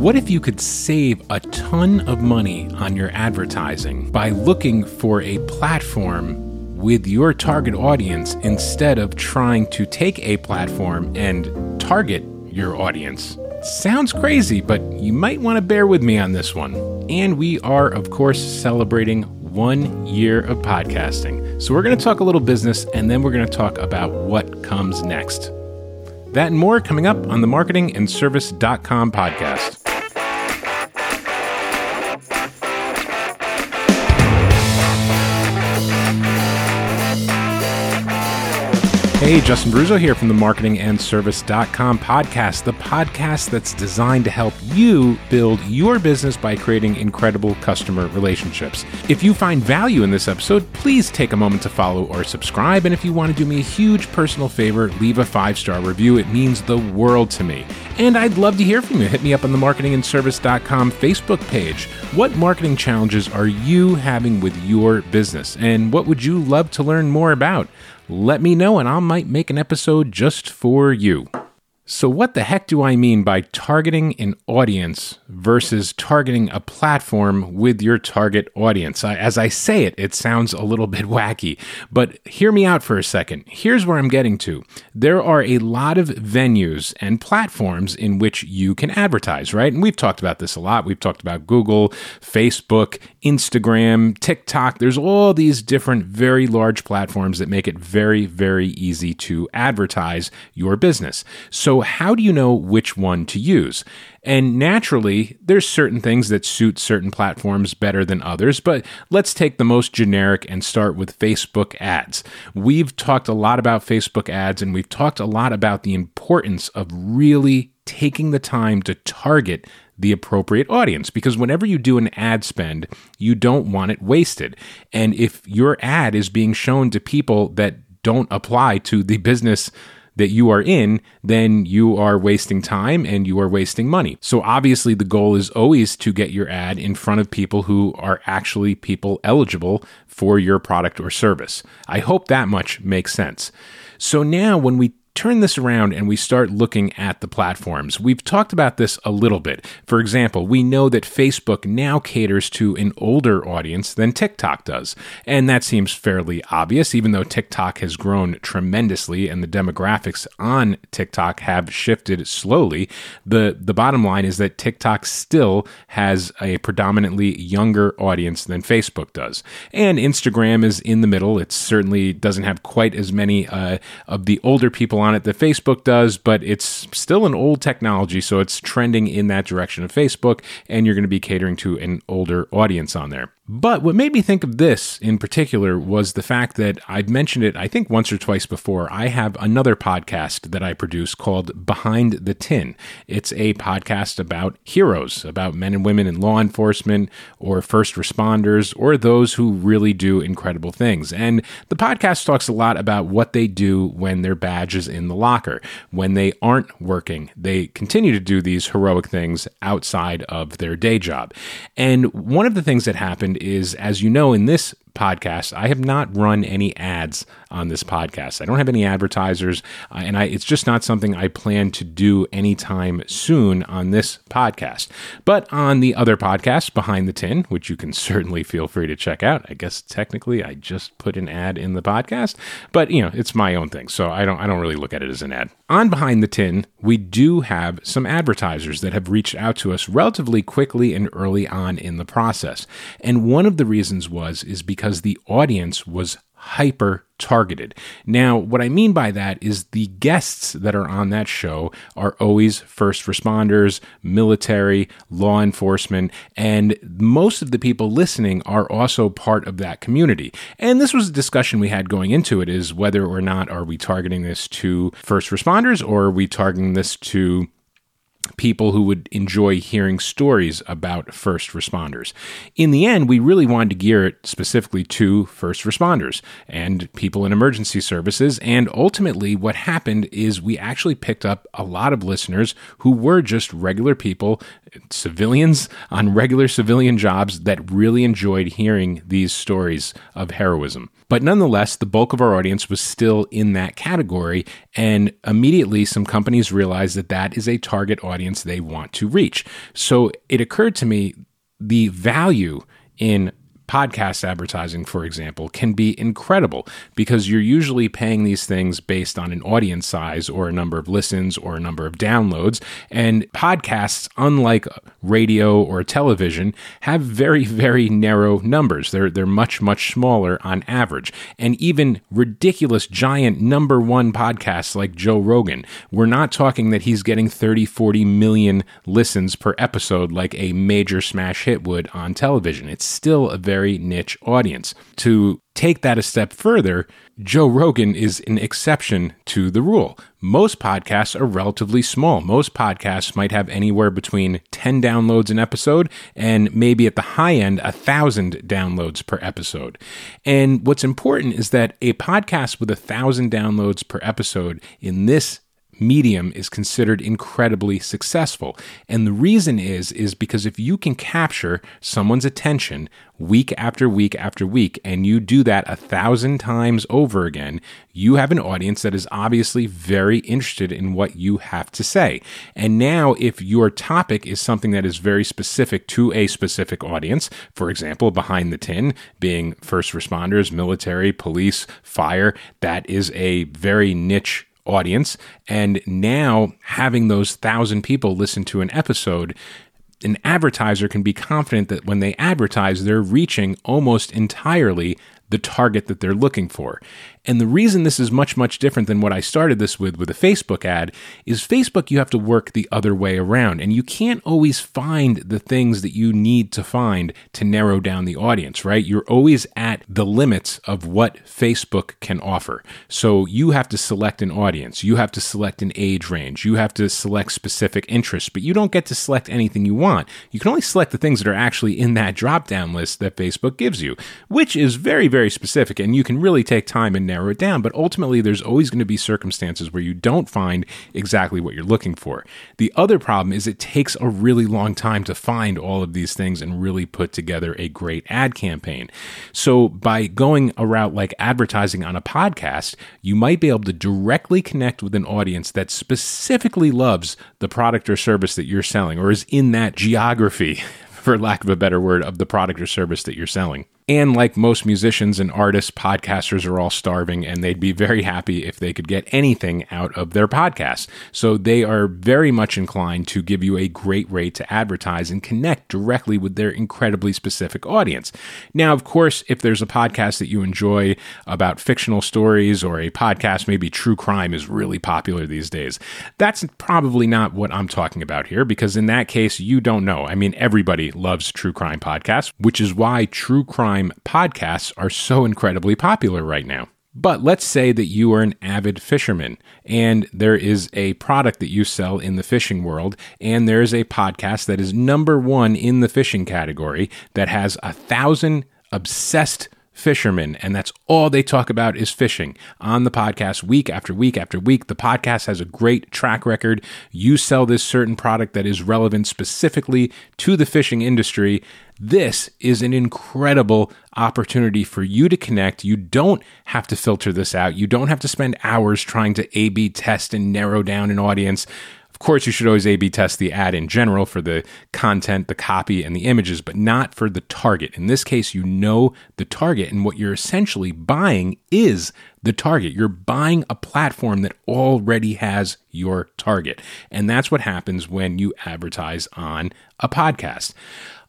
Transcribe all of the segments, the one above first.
What if you could save a ton of money on your advertising by looking for a platform with your target audience instead of trying to take a platform and target your audience? Sounds crazy, but you might want to bear with me on this one. And we are, of course, celebrating one year of podcasting. So we're going to talk a little business and then we're going to talk about what comes next. That and more coming up on the marketingandservice.com podcast. Hey, Justin Bruzzo here from the marketingandservice.com podcast, the podcast that's designed to help you build your business by creating incredible customer relationships. If you find value in this episode, please take a moment to follow or subscribe. And if you want to do me a huge personal favor, leave a five star review. It means the world to me. And I'd love to hear from you. Hit me up on the marketingandservice.com Facebook page. What marketing challenges are you having with your business? And what would you love to learn more about? Let me know and I might make an episode just for you. So, what the heck do I mean by targeting an audience versus targeting a platform with your target audience? I, as I say it, it sounds a little bit wacky, but hear me out for a second. Here's where I'm getting to. There are a lot of venues and platforms in which you can advertise, right? And we've talked about this a lot. We've talked about Google, Facebook, Instagram, TikTok. There's all these different, very large platforms that make it very, very easy to advertise your business. So, how do you know which one to use? And naturally, there's certain things that suit certain platforms better than others, but let's take the most generic and start with Facebook ads. We've talked a lot about Facebook ads and we've talked a lot about the importance of really taking the time to target the appropriate audience because whenever you do an ad spend, you don't want it wasted. And if your ad is being shown to people that don't apply to the business that you are in, then you are wasting time and you are wasting money. So obviously the goal is always to get your ad in front of people who are actually people eligible for your product or service. I hope that much makes sense. So now when we turn this around and we start looking at the platforms, we've talked about this a little bit. For example, we know that Facebook now caters to an older audience than TikTok does. And that seems fairly obvious, even though TikTok has grown tremendously and the demographics on TikTok have shifted slowly. The, the bottom line is that TikTok still has a predominantly younger audience than Facebook does. And Instagram is in the middle. It certainly doesn't have quite as many uh, of the older people on it that Facebook does, but it's still an old technology, so it's trending in that direction of Facebook, and you're going to be catering to an older audience on there. But what made me think of this in particular was the fact that I'd mentioned it, I think, once or twice before. I have another podcast that I produce called Behind the Tin. It's a podcast about heroes, about men and women in law enforcement or first responders or those who really do incredible things. And the podcast talks a lot about what they do when their badge is in the locker. When they aren't working, they continue to do these heroic things outside of their day job. And one of the things that happened is, as you know, in this podcast. I have not run any ads on this podcast. I don't have any advertisers, uh, and I, it's just not something I plan to do anytime soon on this podcast. But on the other podcast, Behind the Tin, which you can certainly feel free to check out. I guess technically I just put an ad in the podcast, but you know it's my own thing, so I don't I don't really look at it as an ad. On Behind the Tin, we do have some advertisers that have reached out to us relatively quickly and early on in the process, and one of the reasons was is because because the audience was hyper targeted. Now, what I mean by that is the guests that are on that show are always first responders, military, law enforcement, and most of the people listening are also part of that community. And this was a discussion we had going into it is whether or not are we targeting this to first responders or are we targeting this to people who would enjoy hearing stories about first responders. In the end, we really wanted to gear it specifically to first responders and people in emergency services. And ultimately, what happened is we actually picked up a lot of listeners who were just regular people, civilians on regular civilian jobs that really enjoyed hearing these stories of heroism. But nonetheless, the bulk of our audience was still in that category. And immediately, some companies realized that that is a target audience they want to reach. So it occurred to me the value in podcast advertising, for example, can be incredible because you're usually paying these things based on an audience size or a number of listens or a number of downloads. And podcasts, unlike radio or television, have very, very narrow numbers. They're, they're much, much smaller on average. And even ridiculous, giant number one podcasts like Joe Rogan, we're not talking that he's getting 30, 40 million listens per episode like a major smash hit would on television. It's still a very very niche audience. To take that a step further, Joe Rogan is an exception to the rule. Most podcasts are relatively small. Most podcasts might have anywhere between 10 downloads an episode and maybe at the high end, a thousand downloads per episode. And what's important is that a podcast with a thousand downloads per episode in this medium is considered incredibly successful. And the reason is is because if you can capture someone's attention week after week after week and you do that a thousand times over again, you have an audience that is obviously very interested in what you have to say. And now if your topic is something that is very specific to a specific audience, for example, behind the tin being first responders, military, police, fire, that is a very niche audience. And now having those thousand people listen to an episode, an advertiser can be confident that when they advertise, they're reaching almost entirely the target that they're looking for. And the reason this is much, much different than what I started this with with a Facebook ad is Facebook, you have to work the other way around. And you can't always find the things that you need to find to narrow down the audience, right? You're always at the limits of what Facebook can offer. So you have to select an audience, you have to select an age range, you have to select specific interests, but you don't get to select anything you want. You can only select the things that are actually in that drop down list that Facebook gives you, which is very, very specific. And you can really take time and narrow it down. But ultimately, there's always going to be circumstances where you don't find exactly what you're looking for. The other problem is it takes a really long time to find all of these things and really put together a great ad campaign. So, by going a route like advertising on a podcast, you might be able to directly connect with an audience that specifically loves the product or service that you're selling or is in that geography, for lack of a better word, of the product or service that you're selling. And like most musicians and artists, podcasters are all starving and they'd be very happy if they could get anything out of their podcast. So they are very much inclined to give you a great rate to advertise and connect directly with their incredibly specific audience. Now, of course, if there's a podcast that you enjoy about fictional stories or a podcast, maybe true crime is really popular these days, that's probably not what I'm talking about here because in that case, you don't know. I mean, everybody loves true crime podcasts, which is why true crime crime podcasts are so incredibly popular right now. But let's say that you are an avid fisherman and there is a product that you sell in the fishing world, and there is a podcast that is number one in the fishing category that has a thousand obsessed fishermen, and that's all they talk about is fishing on the podcast week after week after week. The podcast has a great track record. You sell this certain product that is relevant specifically to the fishing industry. This is an incredible opportunity for you to connect. You don't have to filter this out. You don't have to spend hours trying to A B test and narrow down an audience course, you should always A B test the ad in general for the content, the copy, and the images, but not for the target. In this case, you know the target, and what you're essentially buying is the target. You're buying a platform that already has your target. And that's what happens when you advertise on a podcast.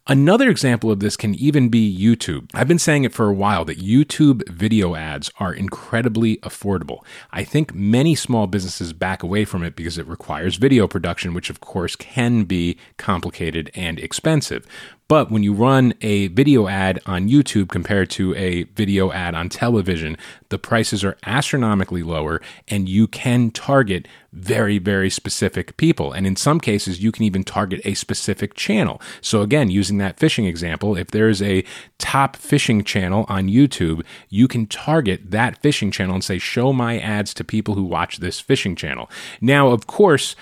Another example of this can even be YouTube. I've been saying it for a while that YouTube video ads are incredibly affordable. I think many small businesses back away from it because it requires video production, which of course can be complicated and expensive. But when you run a video ad on YouTube compared to a video ad on television, the prices are astronomically lower and you can target very, very specific people. And in some cases, you can even target a specific channel. So, again, using that fishing example, if there's a top fishing channel on YouTube, you can target that fishing channel and say, show my ads to people who watch this fishing channel. Now, of course,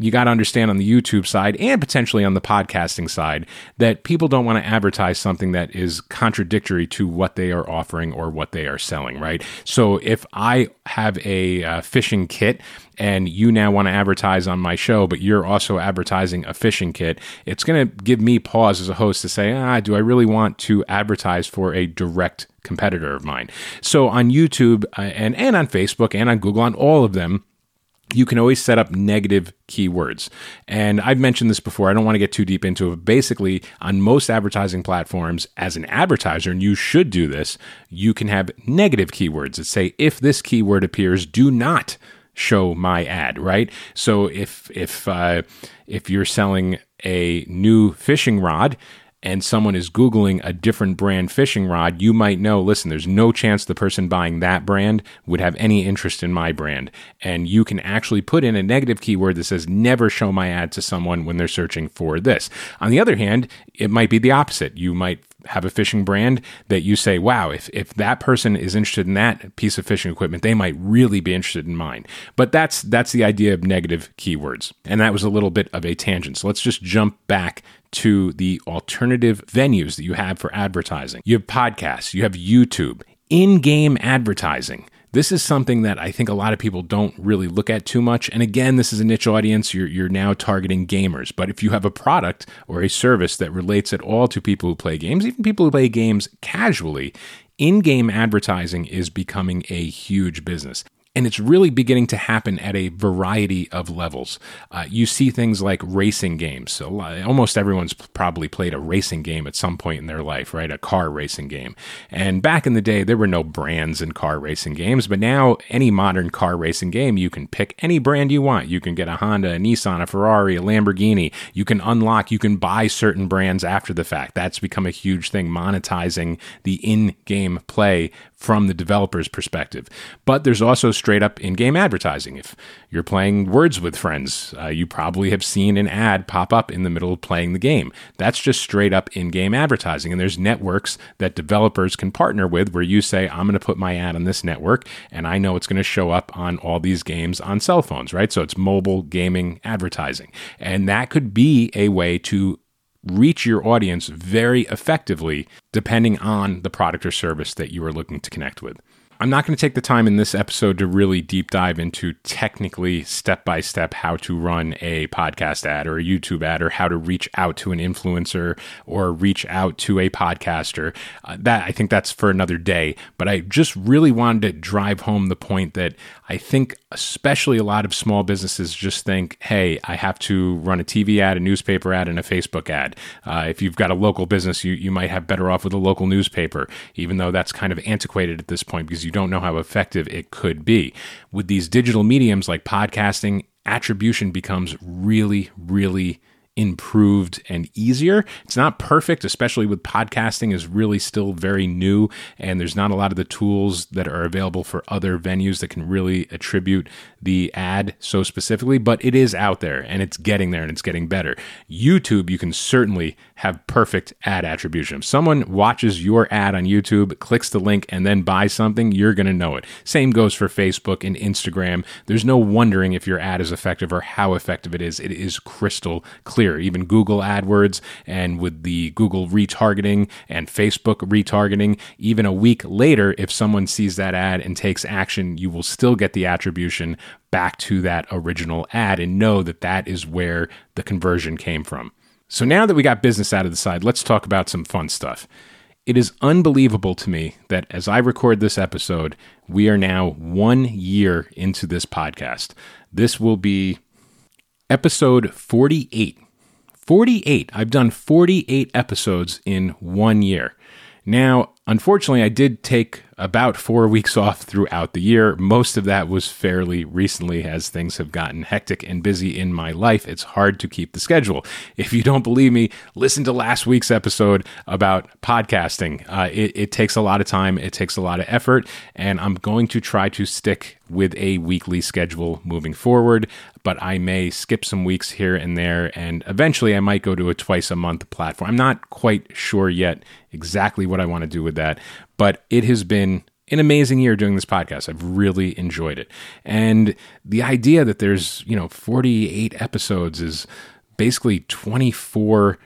you got to understand on the YouTube side and potentially on the podcasting side that people don't want to advertise something that is contradictory to what they are offering or what they are selling, right? So if I have a uh, fishing kit and you now want to advertise on my show, but you're also advertising a fishing kit, it's going to give me pause as a host to say, ah, do I really want to advertise for a direct competitor of mine? So on YouTube uh, and, and on Facebook and on Google, on all of them, you can always set up negative keywords. And I've mentioned this before. I don't want to get too deep into it. Basically, on most advertising platforms, as an advertiser, and you should do this, you can have negative keywords that say, if this keyword appears, do not show my ad, right? So if if uh, if you're selling a new fishing rod and someone is Googling a different brand fishing rod, you might know listen, there's no chance the person buying that brand would have any interest in my brand. And you can actually put in a negative keyword that says, never show my ad to someone when they're searching for this. On the other hand, it might be the opposite. You might have a fishing brand that you say, wow, if, if that person is interested in that piece of fishing equipment, they might really be interested in mine. But that's that's the idea of negative keywords. And that was a little bit of a tangent. So let's just jump back to the alternative venues that you have for advertising. You have podcasts, you have YouTube, in game advertising. This is something that I think a lot of people don't really look at too much. And again, this is a niche audience. You're, you're now targeting gamers. But if you have a product or a service that relates at all to people who play games, even people who play games casually, in game advertising is becoming a huge business. And it's really beginning to happen at a variety of levels. Uh, you see things like racing games. So almost everyone's probably played a racing game at some point in their life, right? A car racing game. And back in the day, there were no brands in car racing games, but now any modern car racing game, you can pick any brand you want. You can get a Honda, a Nissan, a Ferrari, a Lamborghini. You can unlock, you can buy certain brands after the fact. That's become a huge thing, monetizing the in game play from the developer's perspective. But there's also straight up in game advertising. If you're playing Words with Friends, uh, you probably have seen an ad pop up in the middle of playing the game. That's just straight up in game advertising. And there's networks that developers can partner with where you say, I'm going to put my ad on this network and I know it's going to show up on all these games on cell phones, right? So it's mobile gaming advertising. And that could be a way to reach your audience very effectively depending on the product or service that you are looking to connect with. I'm not going to take the time in this episode to really deep dive into technically step by step how to run a podcast ad or a YouTube ad or how to reach out to an influencer or reach out to a podcaster. Uh, that I think that's for another day. But I just really wanted to drive home the point that I think, especially a lot of small businesses, just think, hey, I have to run a TV ad, a newspaper ad, and a Facebook ad. Uh, if you've got a local business, you, you might have better off with a local newspaper, even though that's kind of antiquated at this point because you you don't know how effective it could be. With these digital mediums like podcasting, attribution becomes really, really improved and easier. It's not perfect, especially with podcasting is really still very new and there's not a lot of the tools that are available for other venues that can really attribute the ad so specifically, but it is out there and it's getting there and it's getting better. YouTube, you can certainly have perfect ad attribution. If someone watches your ad on YouTube, clicks the link and then buys something, you're going to know it. Same goes for Facebook and Instagram. There's no wondering if your ad is effective or how effective it is. It is crystal clear clear. Even Google AdWords and with the Google retargeting and Facebook retargeting, even a week later, if someone sees that ad and takes action, you will still get the attribution back to that original ad and know that that is where the conversion came from. So now that we got business out of the side, let's talk about some fun stuff. It is unbelievable to me that as I record this episode, we are now one year into this podcast. This will be episode 48 48. I've done 48 episodes in one year. Now, unfortunately, I did take about four weeks off throughout the year. Most of that was fairly recently as things have gotten hectic and busy in my life. It's hard to keep the schedule. If you don't believe me, listen to last week's episode about podcasting. Uh, it, it takes a lot of time, it takes a lot of effort, and I'm going to try to stick with a weekly schedule moving forward, but I may skip some weeks here and there, and eventually I might go to a twice a month platform. I'm not quite sure yet exactly what I want to do with that, but it has been an amazing year doing this podcast. I've really enjoyed it. And the idea that there's, you know, 48 episodes is basically 24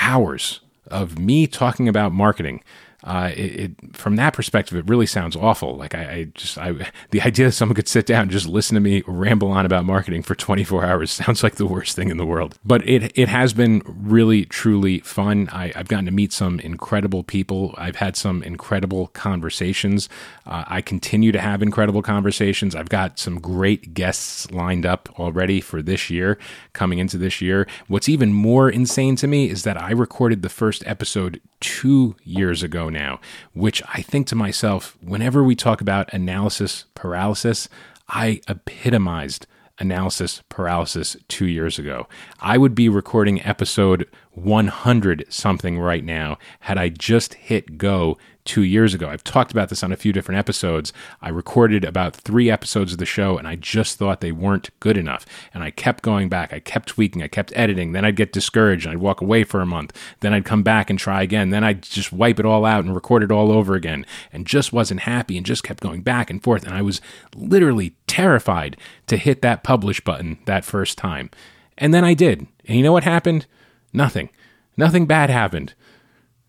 hours of me talking about marketing uh, it, it, from that perspective, it really sounds awful. Like I, I, just, I, the idea that someone could sit down and just listen to me ramble on about marketing for 24 hours sounds like the worst thing in the world. But it, it has been really, truly fun. I, have gotten to meet some incredible people. I've had some incredible conversations. Uh, I continue to have incredible conversations. I've got some great guests lined up already for this year, coming into this year. What's even more insane to me is that I recorded the first episode two years ago now, which I think to myself, whenever we talk about analysis paralysis, I epitomized analysis paralysis two years ago. I would be recording episode 100 something right now had I just hit go two years ago. I've talked about this on a few different episodes. I recorded about three episodes of the show and I just thought they weren't good enough. And I kept going back. I kept tweaking. I kept editing. Then I'd get discouraged and I'd walk away for a month. Then I'd come back and try again. Then I'd just wipe it all out and record it all over again and just wasn't happy and just kept going back and forth. And I was literally terrified to hit that publish button that first time. And then I did. And you know what happened? Nothing. Nothing bad happened.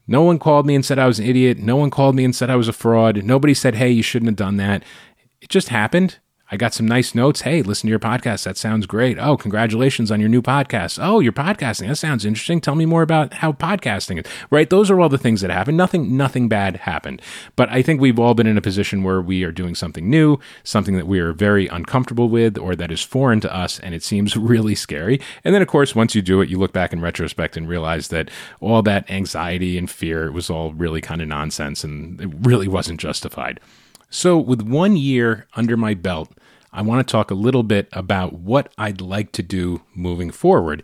No one called me and said I was an idiot. No one called me and said I was a fraud. Nobody said, hey, you shouldn't have done that. It just happened. I got some nice notes. Hey, listen to your podcast. That sounds great. Oh, congratulations on your new podcast. Oh, you're podcasting. That sounds interesting. Tell me more about how podcasting is. Right? Those are all the things that happen. Nothing, nothing bad happened. But I think we've all been in a position where we are doing something new, something that we are very uncomfortable with, or that is foreign to us, and it seems really scary. And then, of course, once you do it, you look back in retrospect and realize that all that anxiety and fear was all really kind of nonsense, and it really wasn't justified. So, with one year under my belt, I want to talk a little bit about what I'd like to do moving forward.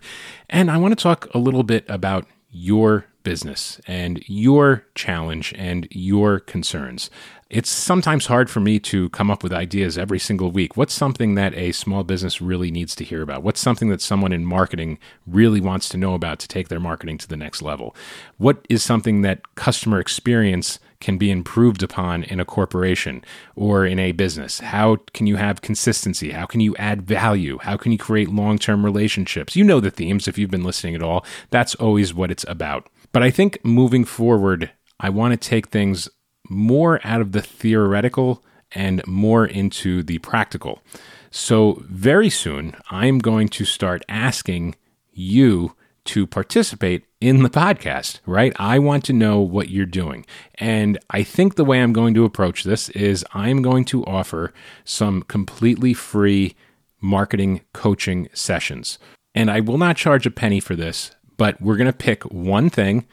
And I want to talk a little bit about your business and your challenge and your concerns. It's sometimes hard for me to come up with ideas every single week. What's something that a small business really needs to hear about? What's something that someone in marketing really wants to know about to take their marketing to the next level? What is something that customer experience can be improved upon in a corporation or in a business? How can you have consistency? How can you add value? How can you create long term relationships? You know the themes if you've been listening at all. That's always what it's about. But I think moving forward, I want to take things more out of the theoretical and more into the practical. So, very soon, I'm going to start asking you to participate in the podcast, right? I want to know what you're doing. And I think the way I'm going to approach this is I'm going to offer some completely free marketing coaching sessions. And I will not charge a penny for this, but we're going to pick one thing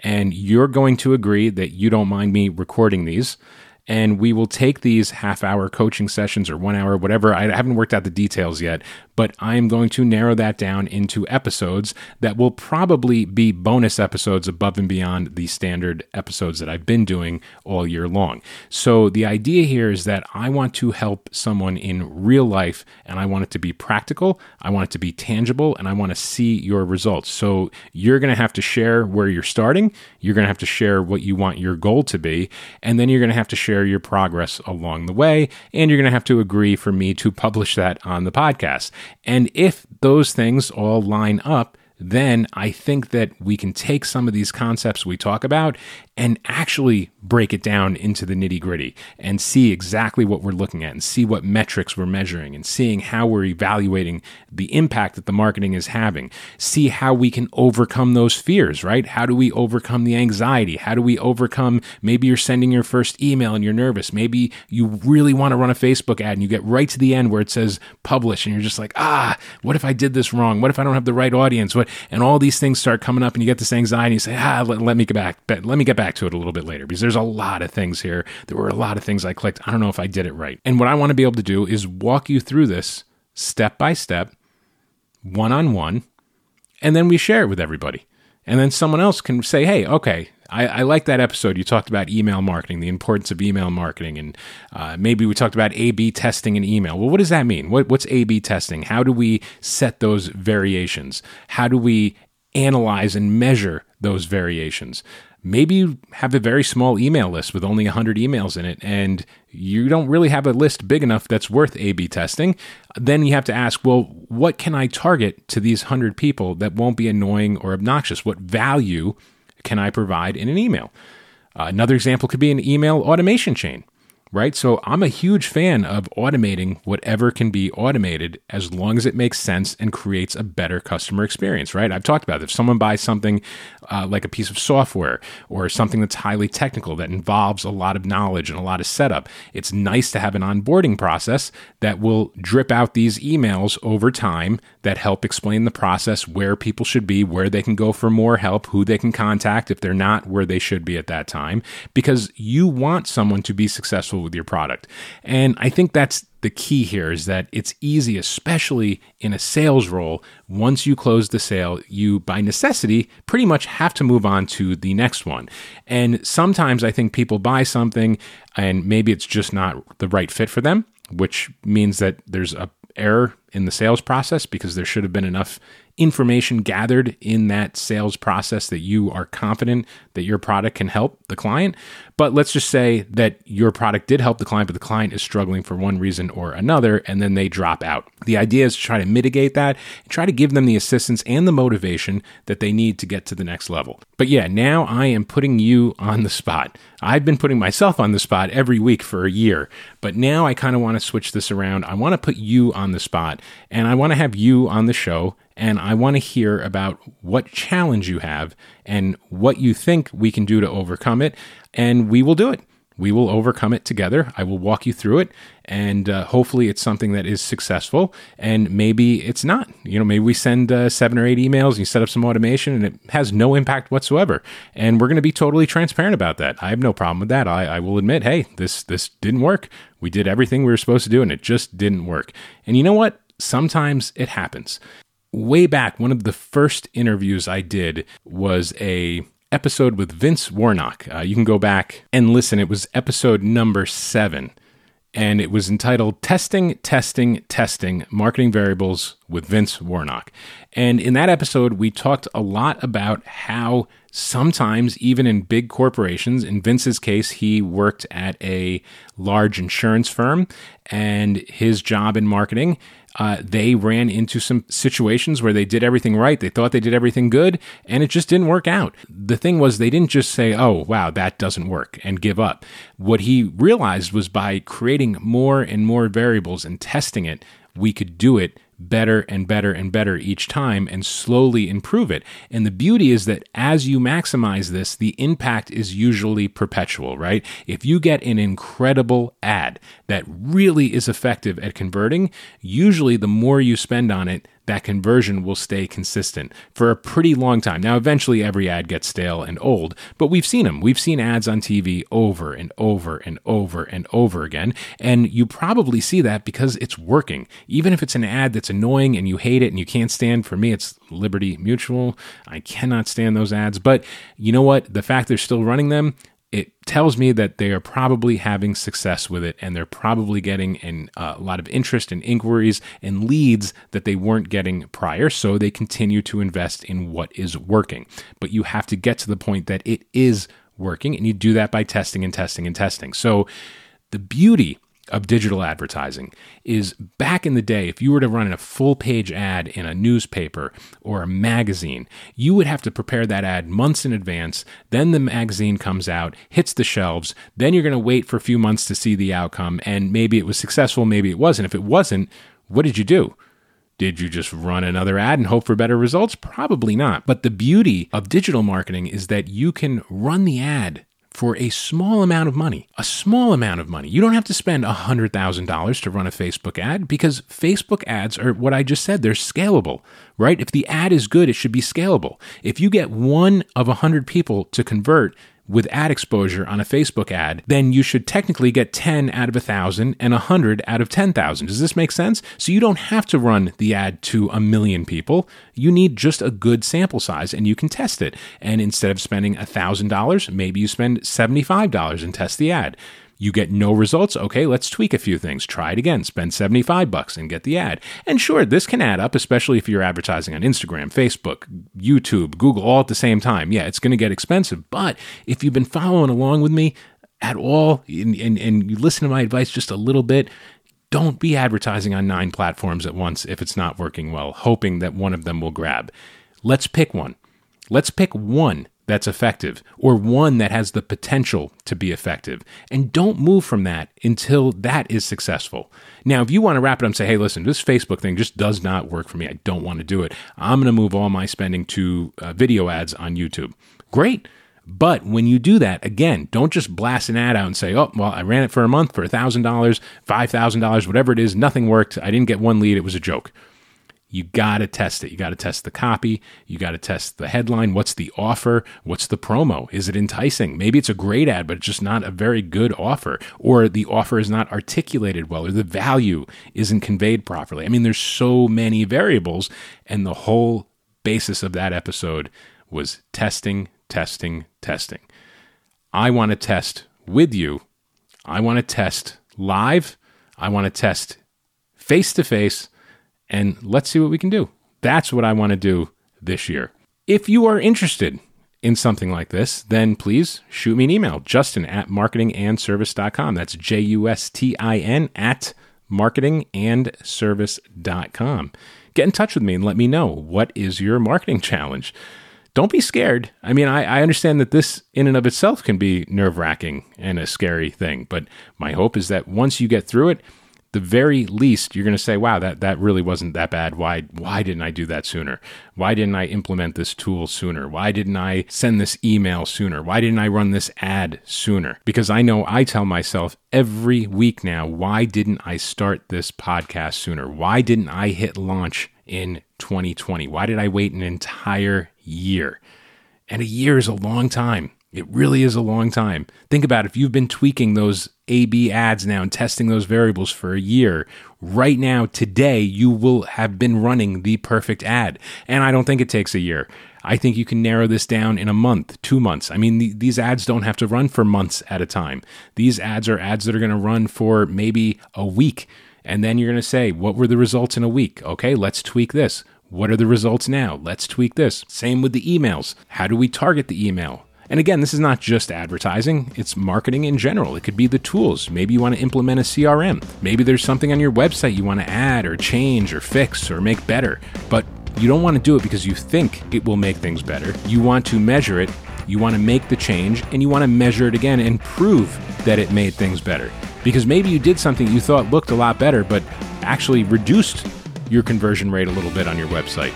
and you're going to agree that you don't mind me recording these and we will take these half hour coaching sessions or one hour, whatever. I haven't worked out the details yet, but I'm going to narrow that down into episodes that will probably be bonus episodes above and beyond the standard episodes that I've been doing all year long. So the idea here is that I want to help someone in real life and I want it to be practical, I want it to be tangible, and I want to see your results. So you're going to have to share where you're starting, you're going to have to share what you want your goal to be, and then you're going to have to share your progress along the way, and you're going to have to agree for me to publish that on the podcast. And if those things all line up, then I think that we can take some of these concepts we talk about and actually break it down into the nitty gritty and see exactly what we're looking at and see what metrics we're measuring and seeing how we're evaluating the impact that the marketing is having. See how we can overcome those fears, right? How do we overcome the anxiety? How do we overcome maybe you're sending your first email and you're nervous? Maybe you really want to run a Facebook ad and you get right to the end where it says publish and you're just like, ah, what if I did this wrong? What if I don't have the right audience? What? And all these things start coming up and you get this anxiety and you say, ah, let, let me get back, let me get back back to it a little bit later because there's a lot of things here. There were a lot of things I clicked. I don't know if I did it right. And what I want to be able to do is walk you through this step by step, one on one, and then we share it with everybody. And then someone else can say, hey, okay, I, I, like that episode. You talked about email marketing, the importance of email marketing, and uh, maybe we talked about A B testing in email. Well, what does that mean? What, what's A B testing? How do we set those variations? How do we analyze and measure those variations? Maybe you have a very small email list with only 100 emails in it and you don't really have a list big enough that's worth A B testing. Then you have to ask, well, what can I target to these 100 people that won't be annoying or obnoxious? What value can I provide in an email? Uh, another example could be an email automation chain right? So I'm a huge fan of automating whatever can be automated as long as it makes sense and creates a better customer experience, right? I've talked about it. if someone buys something uh, like a piece of software or something that's highly technical that involves a lot of knowledge and a lot of setup, it's nice to have an onboarding process that will drip out these emails over time that help explain the process, where people should be, where they can go for more help, who they can contact if they're not where they should be at that time, because you want someone to be successful with your product. And I think that's the key here is that it's easy, especially in a sales role. Once you close the sale, you by necessity pretty much have to move on to the next one. And sometimes I think people buy something and maybe it's just not the right fit for them, which means that there's a error in the sales process because there should have been enough information gathered in that sales process that you are confident that your product can help the client. But let's just say that your product did help the client, but the client is struggling for one reason or another, and then they drop out. The idea is to try to mitigate that and try to give them the assistance and the motivation that they need to get to the next level. But yeah, now I am putting you on the spot. I've been putting myself on the spot every week for a year, but now I kind of want to switch this around. I want to put you on the spot, and I want to have you on the show and I want to hear about what challenge you have and what you think we can do to overcome it. And we will do it. We will overcome it together. I will walk you through it, and uh, hopefully, it's something that is successful. And maybe it's not. You know, maybe we send uh, seven or eight emails, and you set up some automation, and it has no impact whatsoever. And we're going to be totally transparent about that. I have no problem with that. I, I will admit, hey, this this didn't work. We did everything we were supposed to do, and it just didn't work. And you know what? Sometimes it happens way back, one of the first interviews I did was a episode with Vince Warnock. Uh, you can go back and listen. It was episode number seven, and it was entitled Testing, Testing, Testing Marketing Variables with Vince Warnock. And in that episode, we talked a lot about how sometimes, even in big corporations, in Vince's case, he worked at a large insurance firm, and his job in marketing uh, they ran into some situations where they did everything right. They thought they did everything good, and it just didn't work out. The thing was, they didn't just say, oh, wow, that doesn't work, and give up. What he realized was by creating more and more variables and testing it, we could do it better and better and better each time and slowly improve it. And the beauty is that as you maximize this, the impact is usually perpetual, right? If you get an incredible ad that really is effective at converting, usually the more you spend on it, that conversion will stay consistent for a pretty long time. Now, eventually every ad gets stale and old, but we've seen them. We've seen ads on TV over and over and over and over again. And you probably see that because it's working. Even if it's an ad that's annoying and you hate it and you can't stand, for me, it's Liberty Mutual. I cannot stand those ads. But you know what? The fact they're still running them, it tells me that they are probably having success with it and they're probably getting in, uh, a lot of interest and inquiries and leads that they weren't getting prior. So they continue to invest in what is working. But you have to get to the point that it is working, and you do that by testing and testing and testing. So the beauty of digital advertising is back in the day, if you were to run a full page ad in a newspaper or a magazine, you would have to prepare that ad months in advance. Then the magazine comes out, hits the shelves. Then you're going to wait for a few months to see the outcome. And maybe it was successful, maybe it wasn't. If it wasn't, what did you do? Did you just run another ad and hope for better results? Probably not. But the beauty of digital marketing is that you can run the ad for a small amount of money. A small amount of money. You don't have to spend $100,000 to run a Facebook ad because Facebook ads are what I just said, they're scalable, right? If the ad is good, it should be scalable. If you get one of 100 people to convert, with ad exposure on a Facebook ad, then you should technically get 10 out of 1,000 and 100 out of 10,000. Does this make sense? So you don't have to run the ad to a million people. You need just a good sample size and you can test it. And instead of spending $1,000, maybe you spend $75 and test the ad You get no results. Okay, let's tweak a few things. Try it again. Spend 75 bucks and get the ad. And sure, this can add up, especially if you're advertising on Instagram, Facebook, YouTube, Google all at the same time. Yeah, it's going to get expensive. But if you've been following along with me at all and, and, and you listen to my advice just a little bit, don't be advertising on nine platforms at once if it's not working well, hoping that one of them will grab. Let's pick one. Let's pick one that's effective or one that has the potential to be effective. And don't move from that until that is successful. Now, if you want to wrap it up and say, hey, listen, this Facebook thing just does not work for me, I don't want to do it, I'm going to move all my spending to uh, video ads on YouTube. Great. But when you do that, again, don't just blast an ad out and say, oh, well, I ran it for a month for $1,000, $5,000, whatever it is, nothing worked. I didn't get one lead, it was a joke you got to test it. You got to test the copy. You got to test the headline. What's the offer? What's the promo? Is it enticing? Maybe it's a great ad, but it's just not a very good offer, or the offer is not articulated well, or the value isn't conveyed properly. I mean, there's so many variables, and the whole basis of that episode was testing, testing, testing. I want to test with you. I want to test live. I want to test face to face and let's see what we can do. That's what I want to do this year. If you are interested in something like this, then please shoot me an email, justin at marketingandservice.com. That's J U S T I N at marketingandservice.com. Get in touch with me and let me know what is your marketing challenge. Don't be scared. I mean, I, I understand that this in and of itself can be nerve wracking and a scary thing, but my hope is that once you get through it, the very least you're going to say wow that that really wasn't that bad. Why why didn't i do that sooner? Why didn't i implement this tool sooner? Why didn't i send this email sooner? Why didn't i run this ad sooner? Because i know i tell myself every week now why didn't i start this podcast sooner? Why didn't i hit launch in 2020 why did i wait an entire year? And a year is a long time it really is a long time. Think about it. if you've been tweaking those A B ads now and testing those variables for a year. Right now, today, you will have been running the perfect ad. And I don't think it takes a year. I think you can narrow this down in a month, two months. I mean, the, these ads don't have to run for months at a time. These ads are ads that are going to run for maybe a week. And then you're going to say, what were the results in a week? Okay, let's tweak this. What are the results now? Let's tweak this. Same with the emails. How do we target the email? And again, this is not just advertising, it's marketing in general. It could be the tools. Maybe you want to implement a CRM. Maybe there's something on your website you want to add or change or fix or make better. But you don't want to do it because you think it will make things better. You want to measure it, you want to make the change, and you want to measure it again and prove that it made things better. Because maybe you did something you thought looked a lot better, but actually reduced your conversion rate a little bit on your website.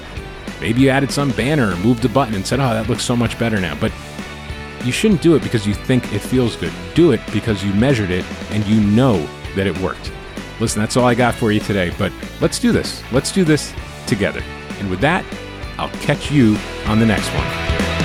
Maybe you added some banner or moved a button and said, oh, that looks so much better now. But you shouldn't do it because you think it feels good. Do it because you measured it and you know that it worked. Listen, that's all I got for you today, but let's do this. Let's do this together. And with that, I'll catch you on the next one.